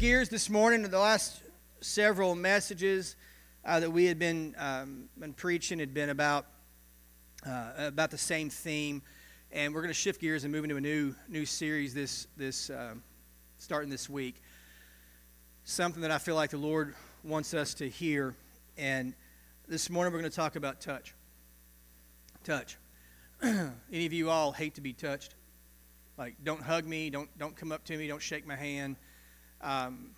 gears this morning the last several messages uh, that we had been, um, been preaching had been about uh, about the same theme, and we're going to shift gears and move into a new new series this this uh, starting this week. Something that I feel like the Lord wants us to hear, and this morning we're going to talk about touch. Touch. Any of you all hate to be touched? Like, don't hug me, don't don't come up to me, don't shake my hand um,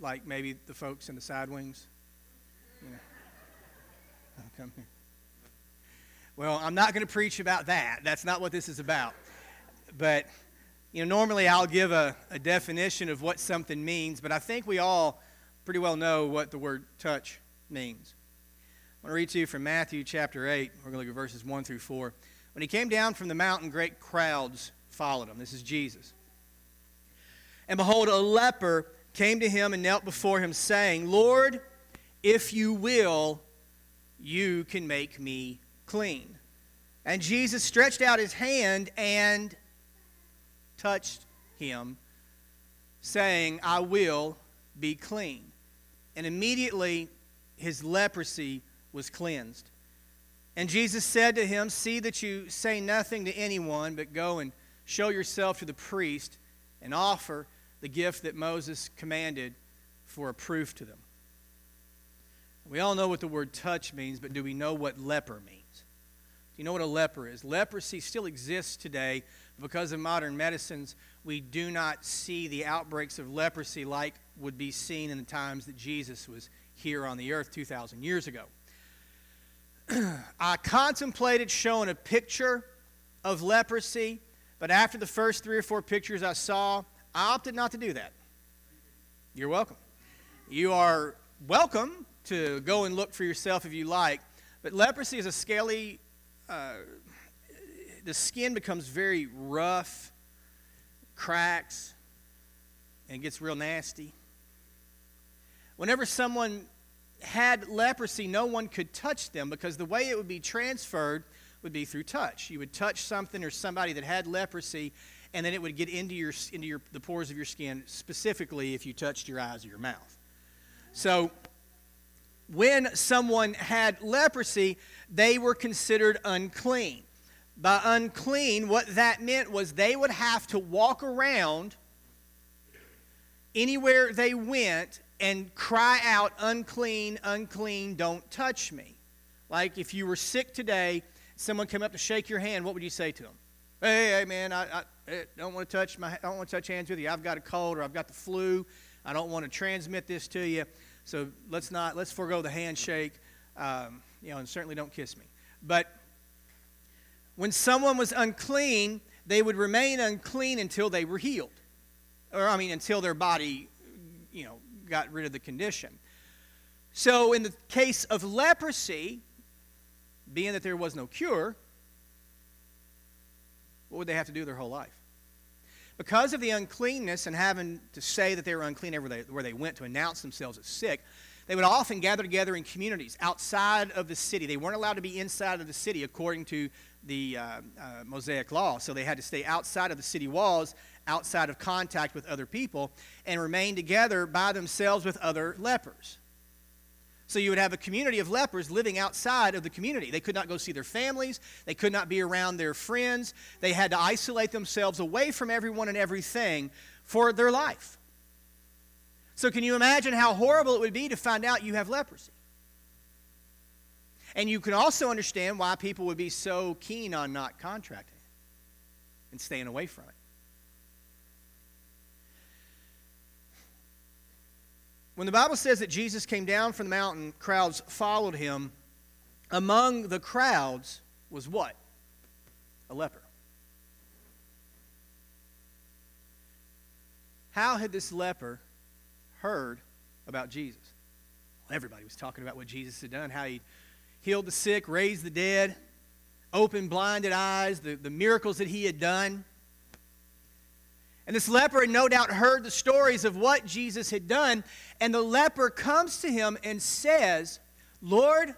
like maybe the folks in the side wings. Know. come here. Well, I'm not going to preach about that. That's not what this is about. But, you know, normally I'll give a, a definition of what something means, but I think we all pretty well know what the word touch means. I want to read to you from Matthew chapter 8. We're going to look at verses 1 through 4. When he came down from the mountain, great crowds followed him. This is Jesus. And behold, a leper came to him and knelt before him, saying, Lord, if you will, you can make me clean. And Jesus stretched out his hand and touched him, saying, I will be clean. And immediately his leprosy was cleansed. And Jesus said to him, See that you say nothing to anyone, but go and show yourself to the priest and offer the gift that Moses commanded for a proof to them. We all know what the word touch means, but do we know what leper means? Do you know what a leper is? Leprosy still exists today. Because of modern medicines, we do not see the outbreaks of leprosy like would be seen in the times that Jesus was here on the earth 2,000 years ago. I contemplated showing a picture of leprosy, but after the first three or four pictures I saw, I opted not to do that. You're welcome. You are welcome to go and look for yourself if you like. But leprosy is a scaly, uh, the skin becomes very rough, cracks, and gets real nasty. Whenever someone had leprosy, no one could touch them because the way it would be transferred would be through touch. You would touch something or somebody that had leprosy, and then it would get into your into your the pores of your skin specifically if you touched your eyes or your mouth. So when someone had leprosy they were considered unclean. By unclean what that meant was they would have to walk around anywhere they went and cry out unclean unclean don't touch me. Like if you were sick today someone came up to shake your hand what would you say to them hey, hey man I, I don't want to touch my, I don't want to touch hands with you. I've got a cold or I've got the flu. I don't want to transmit this to you. So let's not, let's forego the handshake. Um, you know, and certainly don't kiss me. But when someone was unclean, they would remain unclean until they were healed. Or, I mean, until their body, you know, got rid of the condition. So, in the case of leprosy, being that there was no cure, what would they have to do their whole life? Because of the uncleanness and having to say that they were unclean everywhere they, where they went to announce themselves as sick, they would often gather together in communities outside of the city. They weren't allowed to be inside of the city according to the uh, uh, Mosaic law. So they had to stay outside of the city walls, outside of contact with other people, and remain together by themselves with other lepers. So you would have a community of lepers living outside of the community. They could not go see their families, they could not be around their friends. They had to isolate themselves away from everyone and everything for their life. So, can you imagine how horrible it would be to find out you have leprosy? And you can also understand why people would be so keen on not contracting and staying away from it. When the Bible says that Jesus came down from the mountain, crowds followed him. Among the crowds was what? A leper. How had this leper heard about Jesus? Well, everybody was talking about what Jesus had done, how he healed the sick, raised the dead, opened blinded eyes, the, the miracles that he had done. And this leper had no doubt heard the stories of what Jesus had done. And the leper comes to him and says, Lord,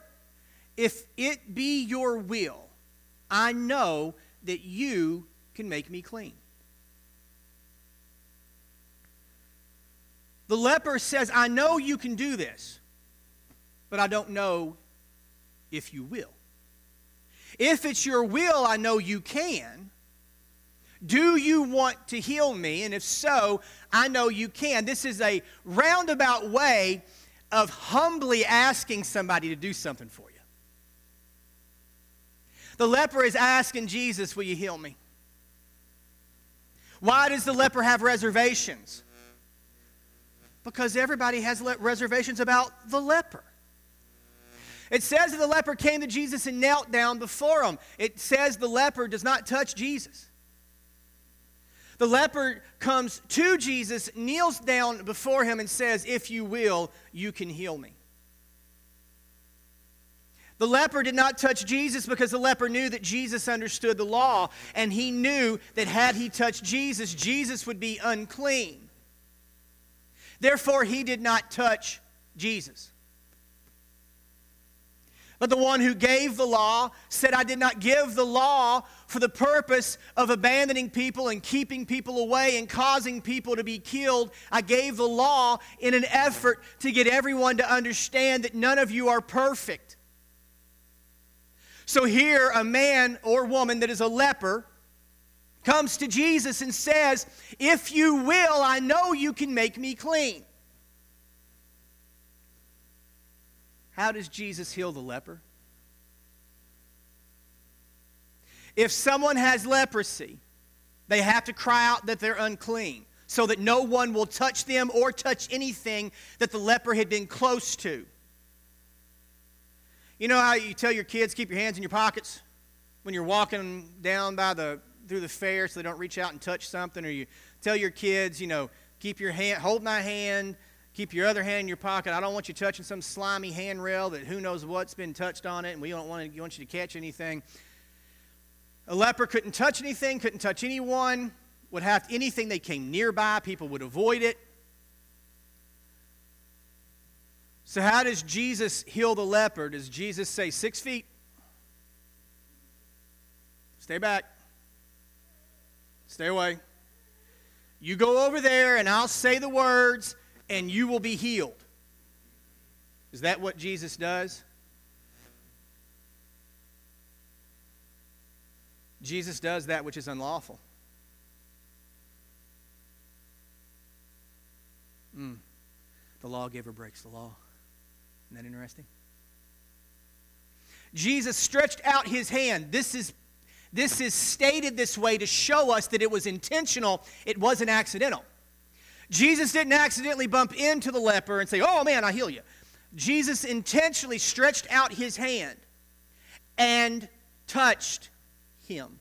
if it be your will, I know that you can make me clean. The leper says, I know you can do this, but I don't know if you will. If it's your will, I know you can. Do you want to heal me? And if so, I know you can. This is a roundabout way of humbly asking somebody to do something for you. The leper is asking Jesus, Will you heal me? Why does the leper have reservations? Because everybody has reservations about the leper. It says that the leper came to Jesus and knelt down before him. It says the leper does not touch Jesus. The leper comes to Jesus, kneels down before him, and says, If you will, you can heal me. The leper did not touch Jesus because the leper knew that Jesus understood the law, and he knew that had he touched Jesus, Jesus would be unclean. Therefore, he did not touch Jesus. But the one who gave the law said, I did not give the law for the purpose of abandoning people and keeping people away and causing people to be killed. I gave the law in an effort to get everyone to understand that none of you are perfect. So here, a man or woman that is a leper comes to Jesus and says, If you will, I know you can make me clean. How does Jesus heal the leper? If someone has leprosy, they have to cry out that they're unclean so that no one will touch them or touch anything that the leper had been close to. You know how you tell your kids keep your hands in your pockets when you're walking down by the through the fair so they don't reach out and touch something or you tell your kids, you know, keep your hand hold my hand, keep your other hand in your pocket. I don't want you touching some slimy handrail that who knows what's been touched on it and we don't want, to, want you to catch anything. A leper couldn't touch anything, couldn't touch anyone, would have anything they came nearby, people would avoid it. So, how does Jesus heal the leper? Does Jesus say, six feet? Stay back. Stay away. You go over there, and I'll say the words, and you will be healed. Is that what Jesus does? Jesus does that which is unlawful. Mm. The lawgiver breaks the law. Isn't that interesting? Jesus stretched out his hand. This is, this is stated this way to show us that it was intentional, it wasn't accidental. Jesus didn't accidentally bump into the leper and say, Oh man, I heal you. Jesus intentionally stretched out his hand and touched him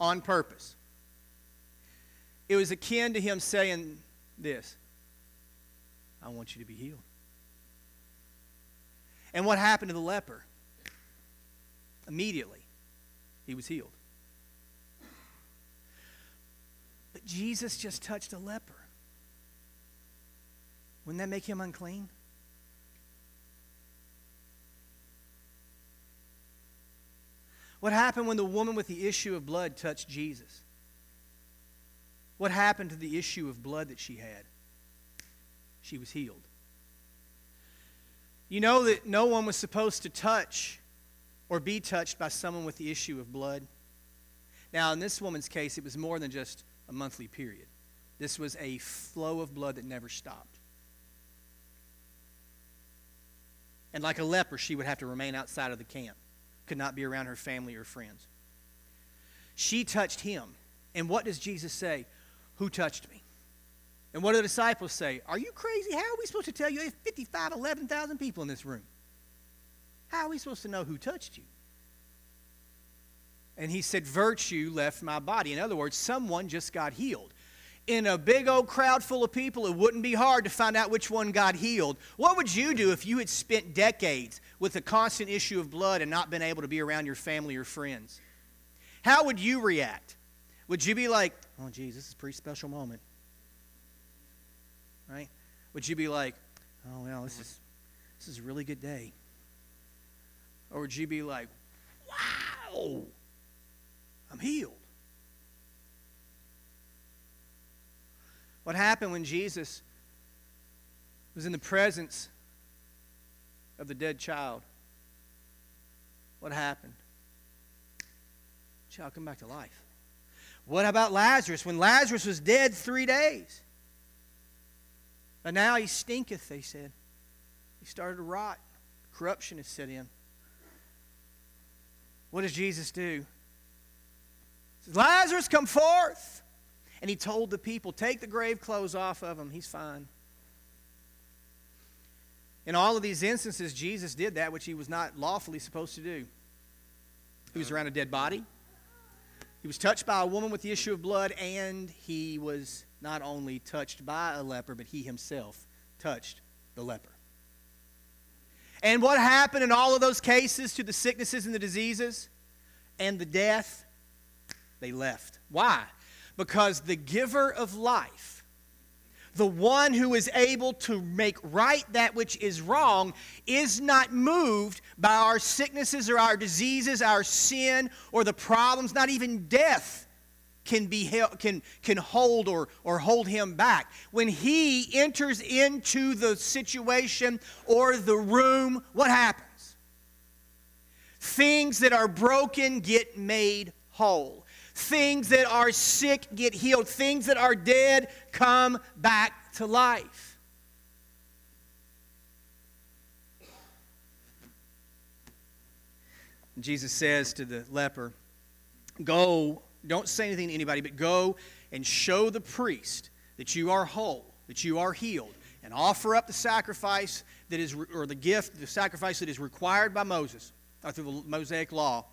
on purpose. It was akin to him saying this I want you to be healed. And what happened to the leper? Immediately, he was healed. But Jesus just touched a leper. Wouldn't that make him unclean? What happened when the woman with the issue of blood touched Jesus? What happened to the issue of blood that she had? She was healed. You know that no one was supposed to touch or be touched by someone with the issue of blood? Now, in this woman's case, it was more than just a monthly period. This was a flow of blood that never stopped. And like a leper, she would have to remain outside of the camp, could not be around her family or friends. She touched him. And what does Jesus say? Who touched me? And what do the disciples say? Are you crazy? How are we supposed to tell you? There's 55, 11,000 people in this room. How are we supposed to know who touched you? And he said, Virtue left my body. In other words, someone just got healed. In a big old crowd full of people, it wouldn't be hard to find out which one got healed. What would you do if you had spent decades with a constant issue of blood and not been able to be around your family or friends? How would you react? Would you be like, oh, geez, this is a pretty special moment? right? Would you be like, oh, well, this is, this is a really good day? Or would you be like, wow, I'm healed? What happened when Jesus was in the presence of the dead child. What happened? Child come back to life. What about Lazarus? When Lazarus was dead three days. But now he stinketh, they said. He started to rot. Corruption has set in. What does Jesus do? He says, Lazarus, come forth. And he told the people, Take the grave clothes off of him. He's fine. In all of these instances, Jesus did that which he was not lawfully supposed to do. He was around a dead body. He was touched by a woman with the issue of blood, and he was not only touched by a leper, but he himself touched the leper. And what happened in all of those cases to the sicknesses and the diseases and the death? They left. Why? Because the giver of life the one who is able to make right that which is wrong, is not moved by our sicknesses or our diseases, our sin, or the problems, not even death can be held, can, can hold or, or hold him back. When he enters into the situation or the room, what happens? Things that are broken get made whole. Things that are sick get healed. Things that are dead come back to life. Jesus says to the leper, Go, don't say anything to anybody, but go and show the priest that you are whole, that you are healed, and offer up the sacrifice that is, or the gift, the sacrifice that is required by Moses, or through the Mosaic law,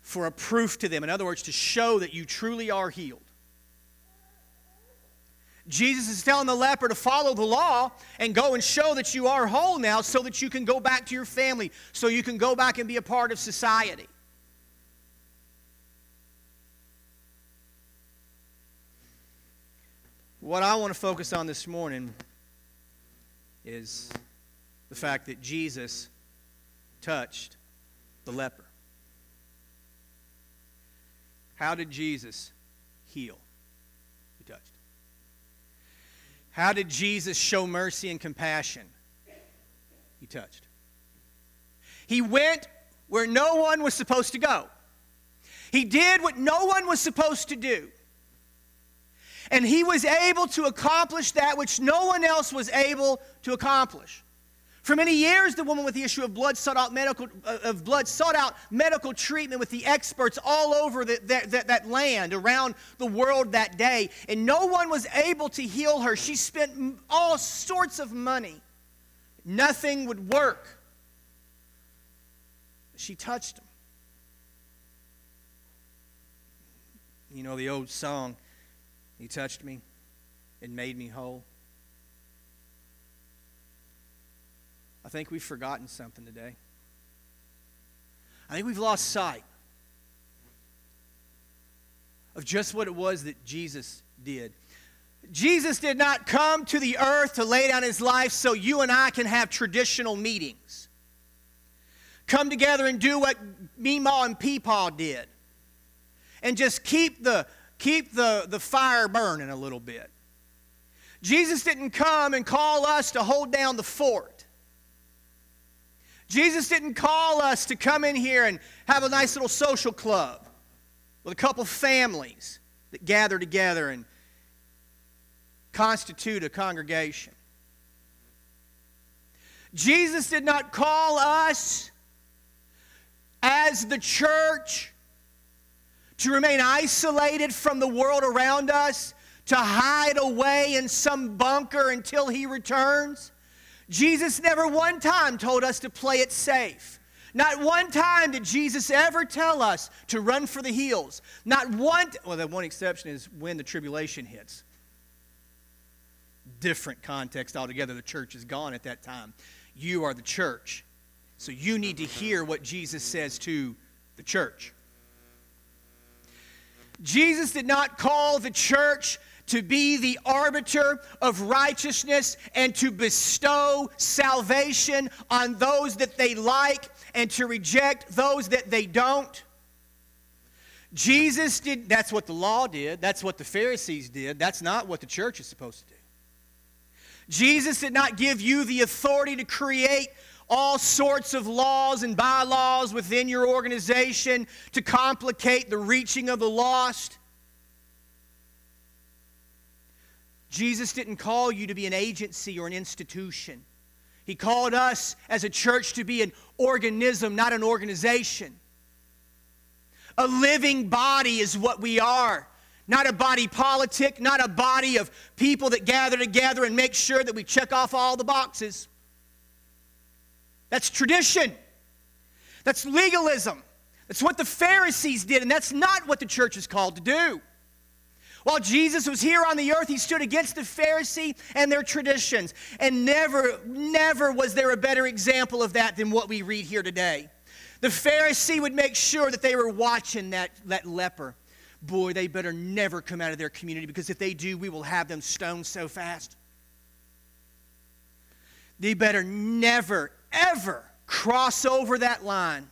for a proof to them. In other words, to show that you truly are healed. Jesus is telling the leper to follow the law and go and show that you are whole now so that you can go back to your family, so you can go back and be a part of society. What I want to focus on this morning is the fact that Jesus touched the leper. How did Jesus heal? He touched. How did Jesus show mercy and compassion? He touched. He went where no one was supposed to go. He did what no one was supposed to do. And he was able to accomplish that which no one else was able to accomplish. For many years, the woman with the issue of blood sought out medical, uh, of blood sought out medical treatment with the experts all over the, that, that, that land, around the world that day, and no one was able to heal her. She spent all sorts of money. Nothing would work. She touched him. You know the old song, He touched me and made me whole. I think we've forgotten something today. I think we've lost sight of just what it was that Jesus did. Jesus did not come to the earth to lay down his life so you and I can have traditional meetings. Come together and do what Meemaw and Peepaw did. And just keep the, keep the, the fire burning a little bit. Jesus didn't come and call us to hold down the fort. Jesus didn't call us to come in here and have a nice little social club with a couple families that gather together and constitute a congregation. Jesus did not call us as the church to remain isolated from the world around us, to hide away in some bunker until he returns. Jesus never one time told us to play it safe. Not one time did Jesus ever tell us to run for the hills. Not one, well, the one exception is when the tribulation hits. Different context altogether. The church is gone at that time. You are the church. So you need to hear what Jesus says to the church. Jesus did not call the church to be the arbiter of righteousness and to bestow salvation on those that they like and to reject those that they don't. Jesus did, that's what the law did. That's what the Pharisees did. That's not what the church is supposed to do. Jesus did not give you the authority to create all sorts of laws and bylaws within your organization to complicate the reaching of the lost. Jesus didn't call you to be an agency or an institution. He called us as a church to be an organism, not an organization. A living body is what we are. Not a body politic, not a body of people that gather together and make sure that we check off all the boxes. That's tradition. That's legalism. That's what the Pharisees did, and that's not what the church is called to do. While Jesus was here on the earth, he stood against the Pharisee and their traditions. And never, never was there a better example of that than what we read here today. The Pharisee would make sure that they were watching that, that leper. Boy, they better never come out of their community because if they do, we will have them stoned so fast. They better never, ever cross over that line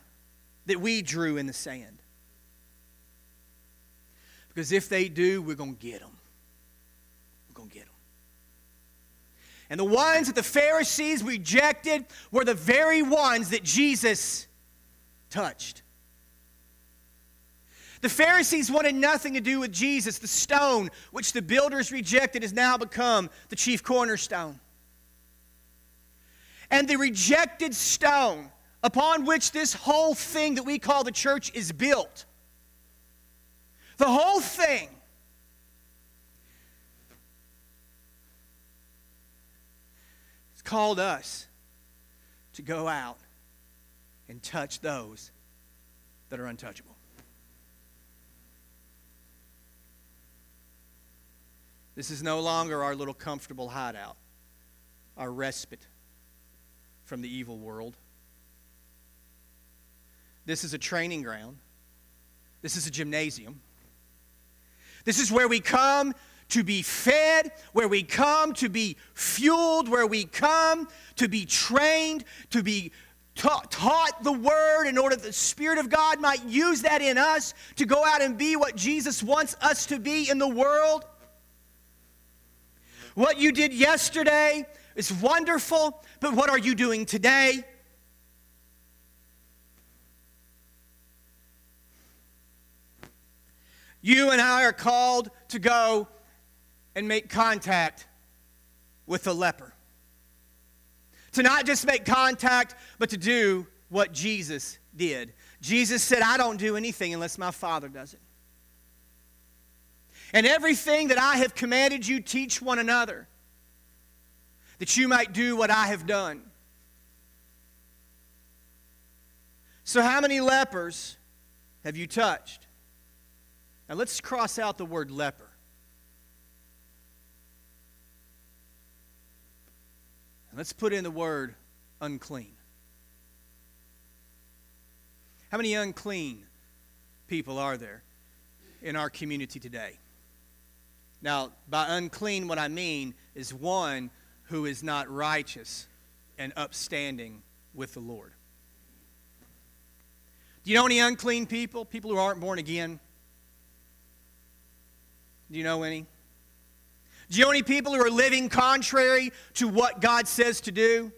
that we drew in the sand. Because if they do, we're going to get them. We're going to get them. And the ones that the Pharisees rejected were the very ones that Jesus touched. The Pharisees wanted nothing to do with Jesus. The stone, which the builders rejected, has now become the chief cornerstone. And the rejected stone upon which this whole thing that we call the church is built, the whole thing, has called us to go out and touch those that are untouchable. This is no longer our little comfortable hideout, our respite from the evil world. This is a training ground. This is a gymnasium. This is where we come to be fed, where we come to be fueled, where we come to be trained, to be taught, taught the word in order that the Spirit of God might use that in us to go out and be what Jesus wants us to be in the world. What you did yesterday is wonderful, but what are you doing today? You and I are called to go and make contact with the leper. To not just make contact, but to do what Jesus did. Jesus said, I don't do anything unless my Father does it. And everything that I have commanded you, teach one another, that you might do what I have done. So, how many lepers have you touched? Now, let's cross out the word leper. And let's put in the word unclean. How many unclean people are there in our community today? Now, by unclean, what I mean is one who is not righteous and upstanding with the Lord. Do you know any unclean people? People who aren't born again? Do you know any? Do you know any people who are living contrary to what God says to do?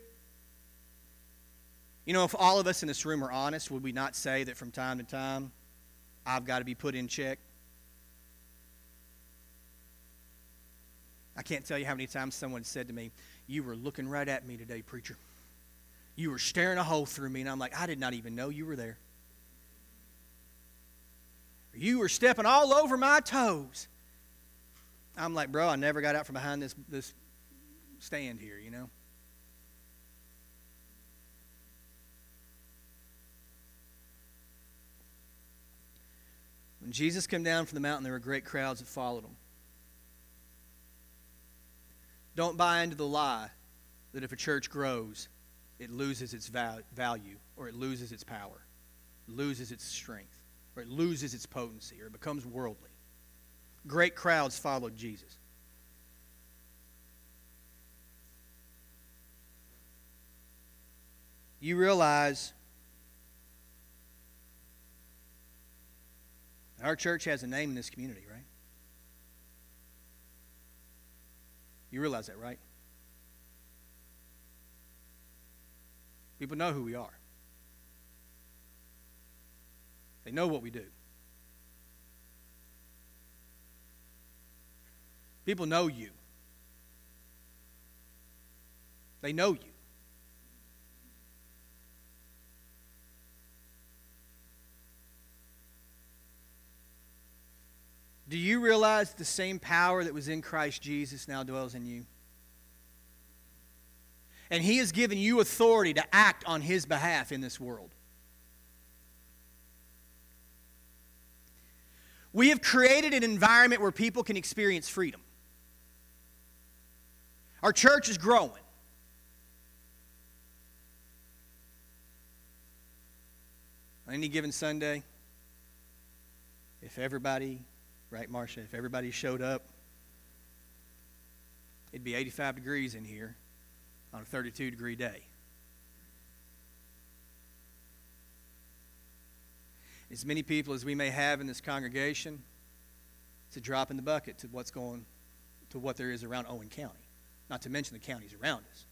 You know, if all of us in this room are honest, would we not say that from time to time, I've got to be put in check? I can't tell you how many times someone said to me, You were looking right at me today, preacher. You were staring a hole through me. And I'm like, I did not even know you were there. You were stepping all over my toes. I'm like, bro, I never got out from behind this, this stand here, you know? When Jesus came down from the mountain, there were great crowds that followed him. Don't buy into the lie that if a church grows, it loses its value or it loses its power, loses its strength, or it loses its potency, or it becomes worldly. Great crowds followed Jesus. You realize our church has a name in this community, right? You realize that, right? People know who we are. They know what we do. People know you. They know you. Do you realize the same power that was in Christ Jesus now dwells in you? And He has given you authority to act on His behalf in this world. We have created an environment where people can experience freedom. Our church is growing. On any given Sunday, if everybody, right, Marcia, if everybody showed up, it'd be 85 degrees in here on a 32 degree day. As many people as we may have in this congregation, it's a drop in the bucket to what's going to what there is around Owen County not to mention the counties around us.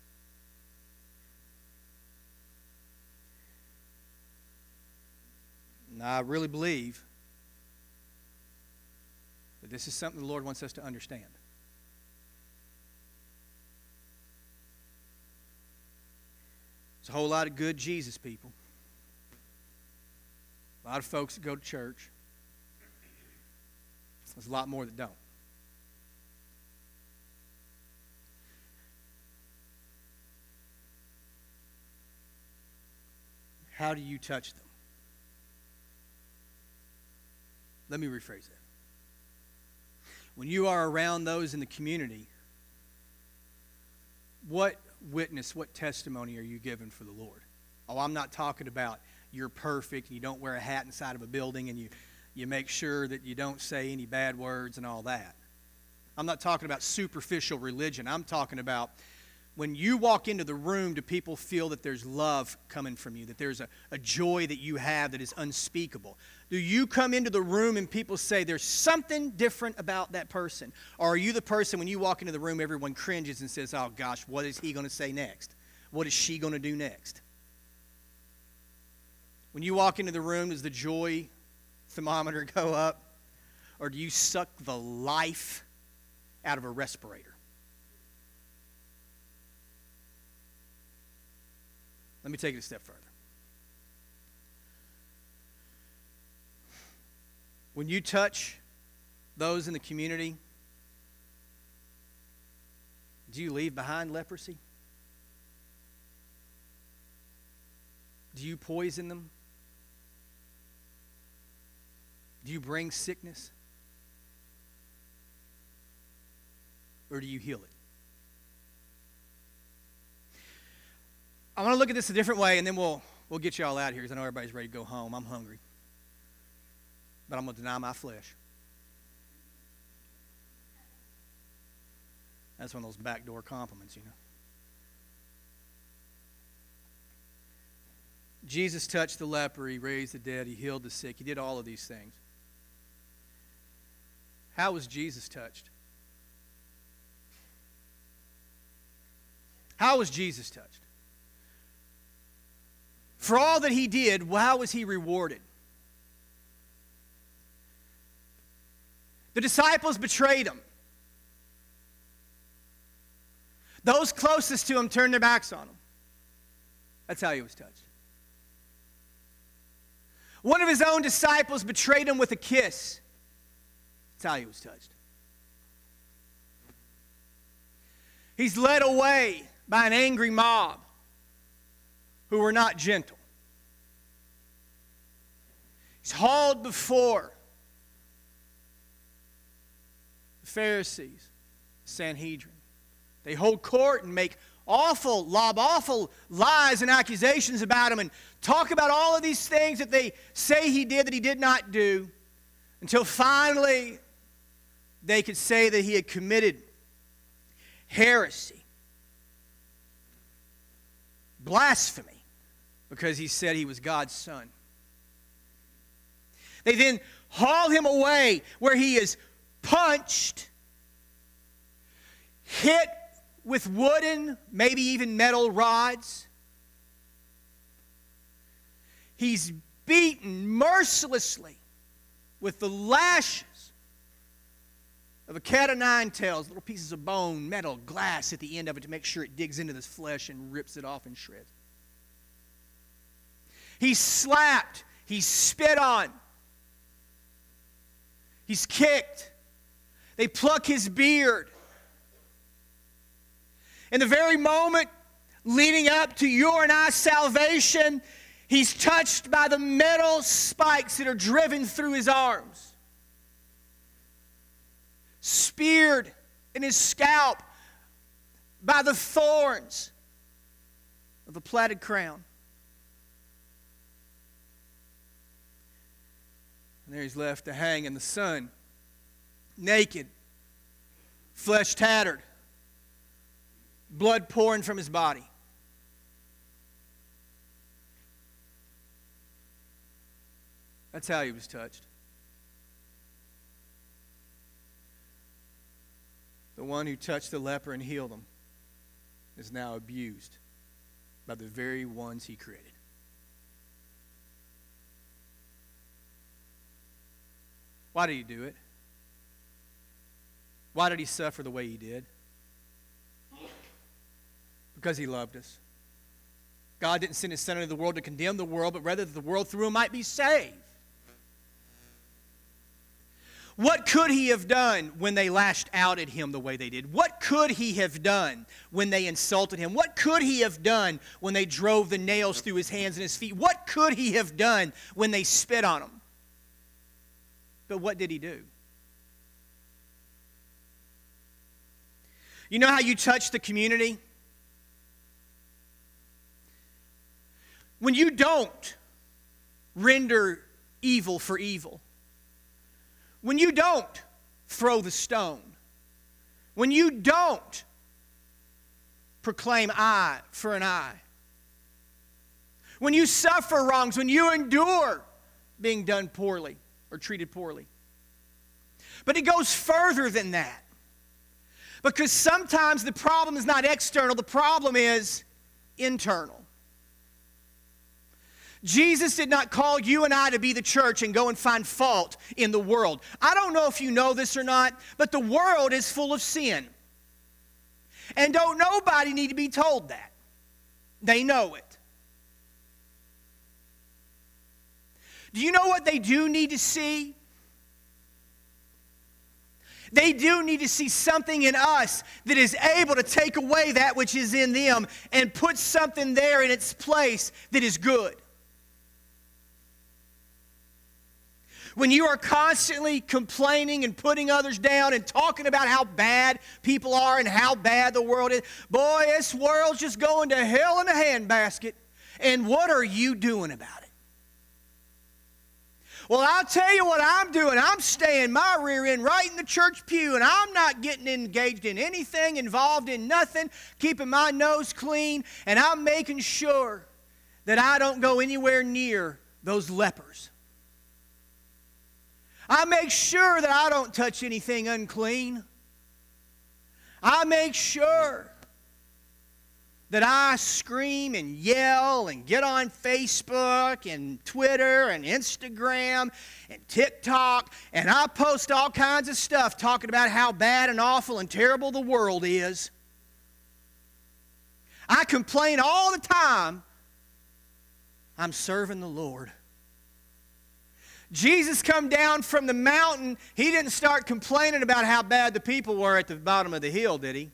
And I really believe that this is something the Lord wants us to understand. There's a whole lot of good Jesus people, a lot of folks that go to church. There's a lot more that don't. How do you touch them? Let me rephrase that. When you are around those in the community, what witness, what testimony are you giving for the Lord? Oh, I'm not talking about you're perfect and you don't wear a hat inside of a building and you, you make sure that you don't say any bad words and all that. I'm not talking about superficial religion. I'm talking about when you walk into the room, do people feel that there's love coming from you, that there's a, a joy that you have that is unspeakable? Do you come into the room and people say there's something different about that person? Or are you the person when you walk into the room, everyone cringes and says, oh gosh, what is he going to say next? What is she going to do next? When you walk into the room, does the joy thermometer go up? Or do you suck the life out of a respirator? Let me take it a step further. When you touch those in the community, do you leave behind leprosy? Do you poison them? Do you bring sickness? Or do you heal it? I want to look at this a different way, and then we'll, we'll get you all out here because I know everybody's ready to go home. I'm hungry. But I'm going to deny my flesh. That's one of those backdoor compliments, you know. Jesus touched the leper, he raised the dead, he healed the sick, he did all of these things. How was Jesus touched? How was Jesus touched? For all that he did, how was he rewarded? The disciples betrayed him. Those closest to him turned their backs on him. That's how he was touched. One of his own disciples betrayed him with a kiss. That's how he was touched. He's led away by an angry mob who were not gentle. He's hauled before the Pharisees, Sanhedrin. They hold court and make awful, lob awful lies and accusations about him and talk about all of these things that they say he did that he did not do until finally they could say that he had committed heresy, blasphemy because he said he was God's son. They then haul him away where he is punched, hit with wooden, maybe even metal rods, He's beaten mercilessly with the lashes of a cat of nine tails, little pieces of bone, metal, glass at the end of it to make sure it digs into this flesh and rips it off in shreds. He's slapped, he's spit on, he's kicked. They pluck his beard. In the very moment leading up to your and I salvation, he's touched by the metal spikes that are driven through his arms speared in his scalp by the thorns of the plaited crown. And there he's left to hang in the sun, naked, flesh tattered, blood pouring from his body. That's how he was touched. The one who touched the leper and healed him is now abused by the very ones he created. Why did he do it? Why did he suffer the way he did? Because he loved us. God didn't send his son into the world to condemn the world, but rather that the world through him might be saved. What could he have done when they lashed out at him the way they did? What could he have done when they insulted him? What could he have done when they drove the nails through his hands and his feet? What could he have done when they spit on him? But what did he do? You know how you touch the community? When you don't render evil for evil when you don't throw the stone, when you don't proclaim eye for an eye, when you suffer wrongs, when you endure being done poorly or treated poorly. But it goes further than that. Because sometimes the problem is not external, the problem is internal. Jesus did not call you and I to be the church and go and find fault in the world. I don't know if you know this or not, but the world is full of sin. And don't nobody need to be told that. They know it. Do you know what they do need to see? They do need to see something in us that is able to take away that which is in them and put something there in its place that is good. when you are constantly complaining and putting others down and talking about how bad people are and how bad the world is, boy, this world's just going to hell in a handbasket. And what are you doing about it? Well, I'll tell you what I'm doing. I'm staying my rear end right in the church pew, and I'm not getting engaged in anything, involved in nothing, keeping my nose clean, and I'm making sure that I don't go anywhere near those lepers. I make sure that I don't touch anything unclean. I make sure that I scream and yell and get on Facebook and Twitter and Instagram and TikTok and I post all kinds of stuff talking about how bad and awful and terrible the world is. I complain all the time. I'm serving the Lord. Jesus come down from the mountain, he didn't start complaining about how bad the people were at the bottom of the hill, did he?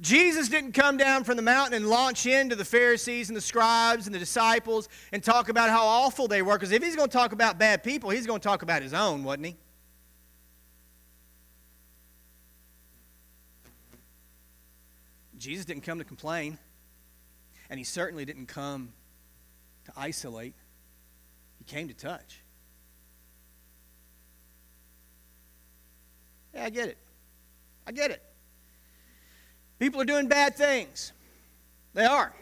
Jesus didn't come down from the mountain and launch into the Pharisees and the scribes and the disciples and talk about how awful they were. Because if he's going to talk about bad people, he's going to talk about his own, wasn't he? Jesus didn't come to complain, and he certainly didn't come to isolate. He came to touch. Yeah, I get it. I get it. People are doing bad things. They are.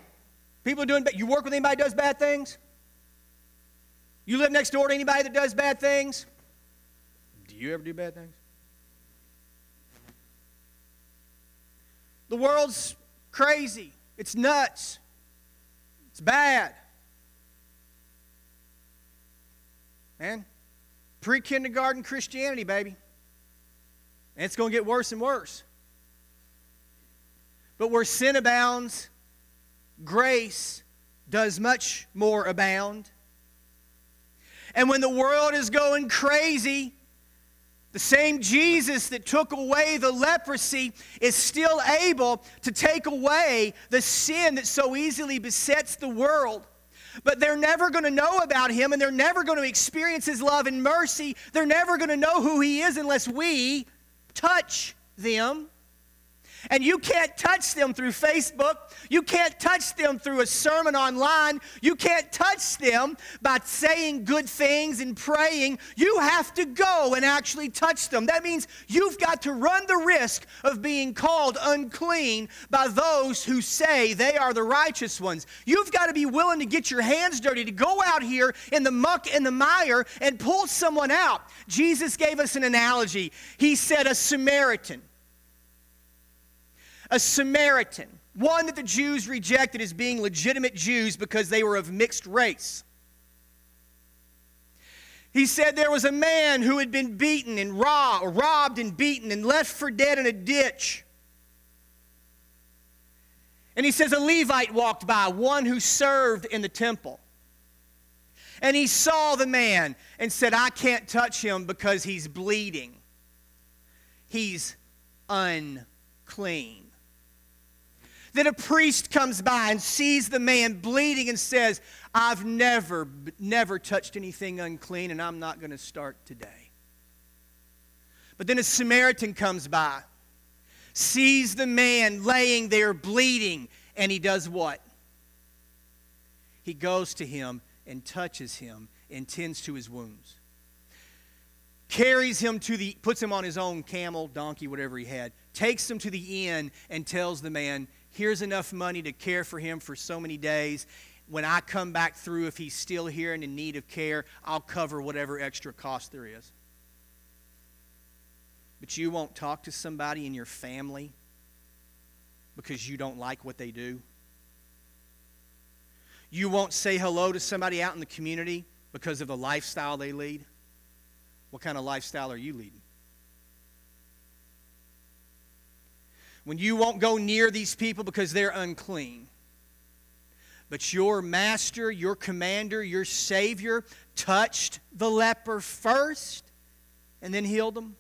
People are doing bad. You work with anybody that does bad things? You live next door to anybody that does bad things? Do you ever do bad things? The world's crazy. It's nuts. It's bad. Man, pre kindergarten Christianity, baby. And it's going to get worse and worse. But where sin abounds, grace does much more abound. And when the world is going crazy, the same Jesus that took away the leprosy is still able to take away the sin that so easily besets the world. But they're never going to know about him and they're never going to experience his love and mercy. They're never going to know who he is unless we touch them. And you can't touch them through Facebook. You can't touch them through a sermon online. You can't touch them by saying good things and praying. You have to go and actually touch them. That means you've got to run the risk of being called unclean by those who say they are the righteous ones. You've got to be willing to get your hands dirty, to go out here in the muck and the mire and pull someone out. Jesus gave us an analogy. He said, A Samaritan a Samaritan, one that the Jews rejected as being legitimate Jews because they were of mixed race. He said there was a man who had been beaten and robbed, robbed and beaten and left for dead in a ditch. And he says a Levite walked by, one who served in the temple. And he saw the man and said, I can't touch him because he's bleeding. He's unclean. Then a priest comes by and sees the man bleeding and says, I've never, never touched anything unclean, and I'm not going to start today. But then a Samaritan comes by, sees the man laying there bleeding, and he does what? He goes to him and touches him and tends to his wounds. Carries him to the, puts him on his own camel, donkey, whatever he had, takes him to the inn and tells the man, Here's enough money to care for him for so many days. When I come back through, if he's still here and in need of care, I'll cover whatever extra cost there is. But you won't talk to somebody in your family because you don't like what they do. You won't say hello to somebody out in the community because of the lifestyle they lead. What kind of lifestyle are you leading? When you won't go near these people because they're unclean. But your master, your commander, your savior touched the leper first and then healed him.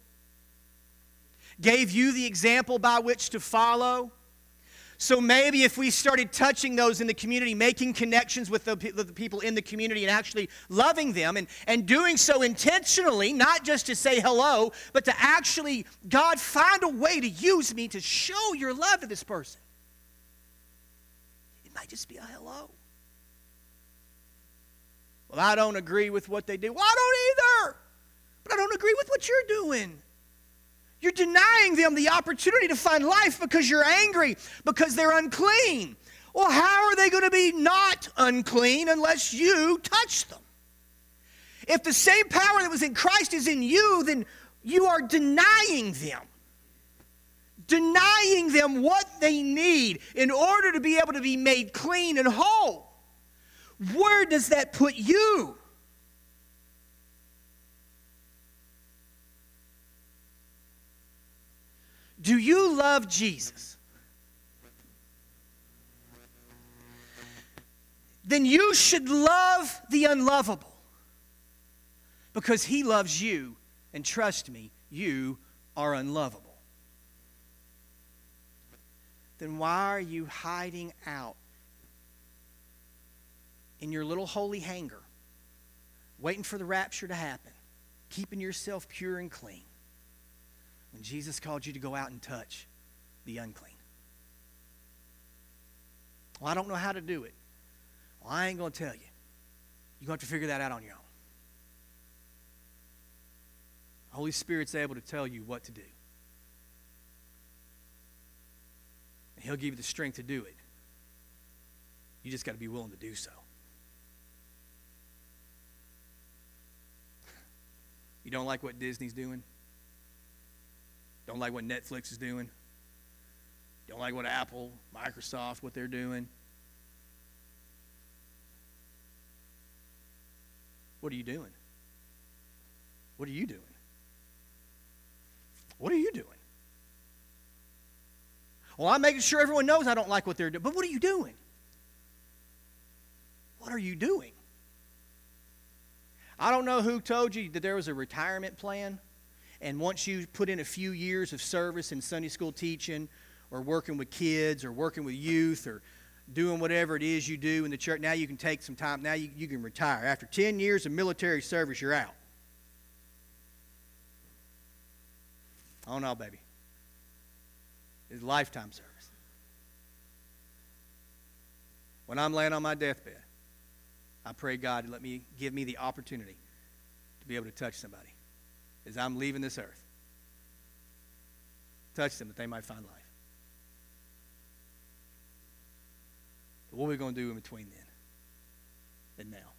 Gave you the example by which to follow. So maybe if we started touching those in the community, making connections with the, the, people in the community and actually loving them and, and doing so intentionally, not just to say hello, but to actually, God, find a way to use me to show your love to this person. It might just be a hello. Well, I don't agree with what they do. Well, I don't either. But I don't agree with what you're doing. You're denying them the opportunity to find life because you're angry, because they're unclean. Well, how are they going to be not unclean unless you touch them? If the same power that was in Christ is in you, then you are denying them. Denying them what they need in order to be able to be made clean and whole. Where does that put you? Do you love Jesus? Then you should love the unlovable because he loves you. And trust me, you are unlovable. Then why are you hiding out in your little holy hangar, waiting for the rapture to happen, keeping yourself pure and clean? When Jesus called you to go out and touch the unclean? Well, I don't know how to do it. Well, I ain't going to tell you. You're going to have to figure that out on your own. The Holy Spirit's able to tell you what to do. And He'll give you the strength to do it. You just got to be willing to do so. You don't like what Disney's doing? Don't like what Netflix is doing. Don't like what Apple, Microsoft, what they're doing. What are you doing? What are you doing? What are you doing? Well, I'm making sure everyone knows I don't like what they're doing. But what are you doing? What are you doing? I don't know who told you that there was a retirement plan. And once you put in a few years of service in Sunday school teaching or working with kids or working with youth or doing whatever it is you do in the church, now you can take some time. Now you, you can retire. After 10 years of military service, you're out. Oh no, baby. It's lifetime service. When I'm laying on my deathbed, I pray God to let me give me the opportunity to be able to touch somebody as I'm leaving this earth. Touch them that they might find life. But what are we going to do in between then and now?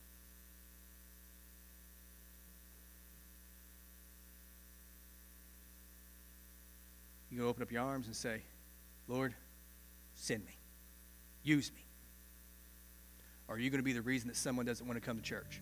You go open up your arms and say, Lord, send me. Use me. Or are you going to be the reason that someone doesn't want to come to church?